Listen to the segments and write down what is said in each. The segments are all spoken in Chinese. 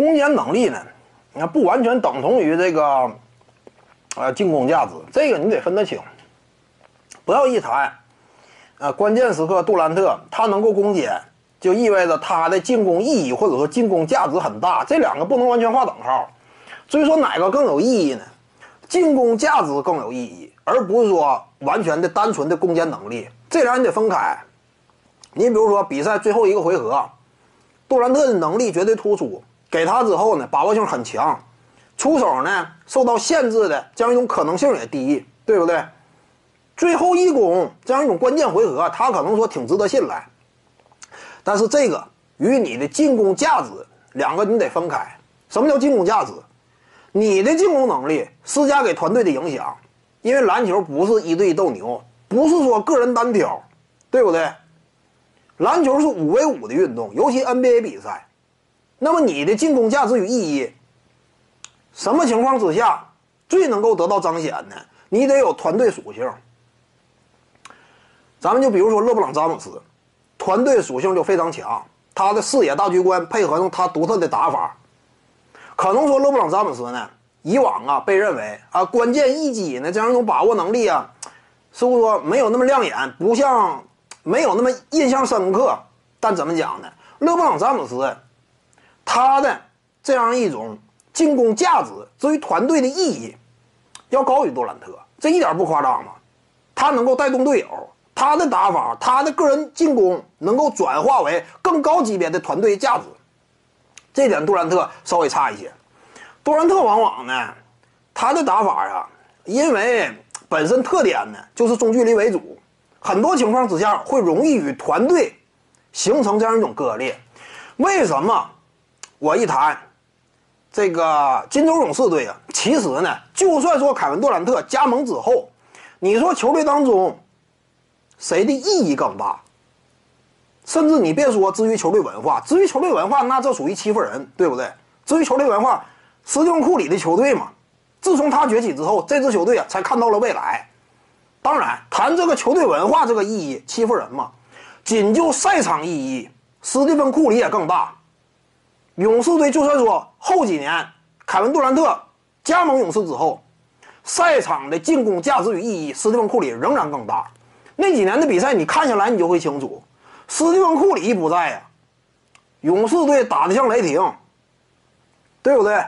攻坚能力呢，那不完全等同于这个，呃，进攻价值，这个你得分得清。不要一谈，啊，关键时刻杜兰特他能够攻坚，就意味着他的进攻意义或者说进攻价值很大，这两个不能完全划等号。所以说哪个更有意义呢？进攻价值更有意义，而不是说完全的单纯的攻坚能力，这俩你得分开。你比如说比赛最后一个回合，杜兰特的能力绝对突出，给他之后呢，把握性很强，出手呢受到限制的这样一种可能性也低，对不对？最后一攻这样一种关键回合，他可能说挺值得信赖，但是这个与你的进攻价值两个你得分开。什么叫进攻价值？你的进攻能力施加给团队的影响，因为篮球不是一对斗牛，不是说个人单挑，对不对？篮球是五 v 五的运动，尤其 NBA 比赛。那么你的进攻价值与意义，什么情况之下最能够得到彰显呢？你得有团队属性。咱们就比如说勒布朗·詹姆斯，团队属性就非常强，他的视野大局观配合上他独特的打法，可能说勒布朗·詹姆斯呢，以往啊被认为啊关键一击呢这样一种把握能力啊，是不是说没有那么亮眼，不像没有那么印象深刻？但怎么讲呢？勒布朗·詹姆斯，他的这样一种进攻价值，至于团队的意义，要高于杜兰特，这一点不夸张嘛？他能够带动队友。他的打法，他的个人进攻能够转化为更高级别的团队价值，这点杜兰特稍微差一些。杜兰特往往呢，他的打法啊，因为本身特点呢就是中距离为主，很多情况之下会容易与团队形成这样一种割裂。为什么？我一谈这个金州勇士队啊，其实呢，就算说凯文杜兰特加盟之后，你说球队当中。谁的意义更大？甚至你别说，至于球队文化，至于球队文化，那这属于欺负人，对不对？至于球队文化，斯蒂芬库里的球队嘛，自从他崛起之后，这支球队啊才看到了未来。当然，谈这个球队文化这个意义，欺负人嘛？仅就赛场意义，斯蒂芬库里也更大。勇士队就算说后几年凯文杜兰特加盟勇士之后，赛场的进攻价值与意义，斯蒂芬库里仍然更大。那几年的比赛，你看下来，你就会清楚，斯蒂芬库里不在呀，勇士队打得像雷霆，对不对？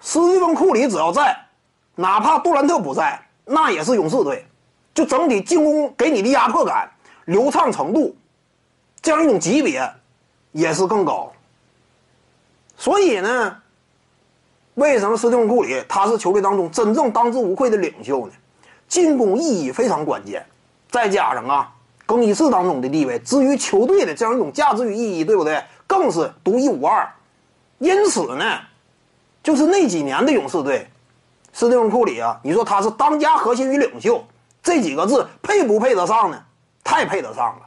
斯蒂芬库里只要在，哪怕杜兰特不在，那也是勇士队，就整体进攻给你的压迫感、流畅程度，这样一种级别也是更高。所以呢，为什么斯蒂芬库里他是球队当中真正当之无愧的领袖呢？进攻意义非常关键。再加上啊，更衣室当中的地位，至于球队的这样一种价值与意义，对不对？更是独一无二。因此呢，就是那几年的勇士队，斯蒂芬库里啊，你说他是当家核心与领袖，这几个字配不配得上呢？太配得上了。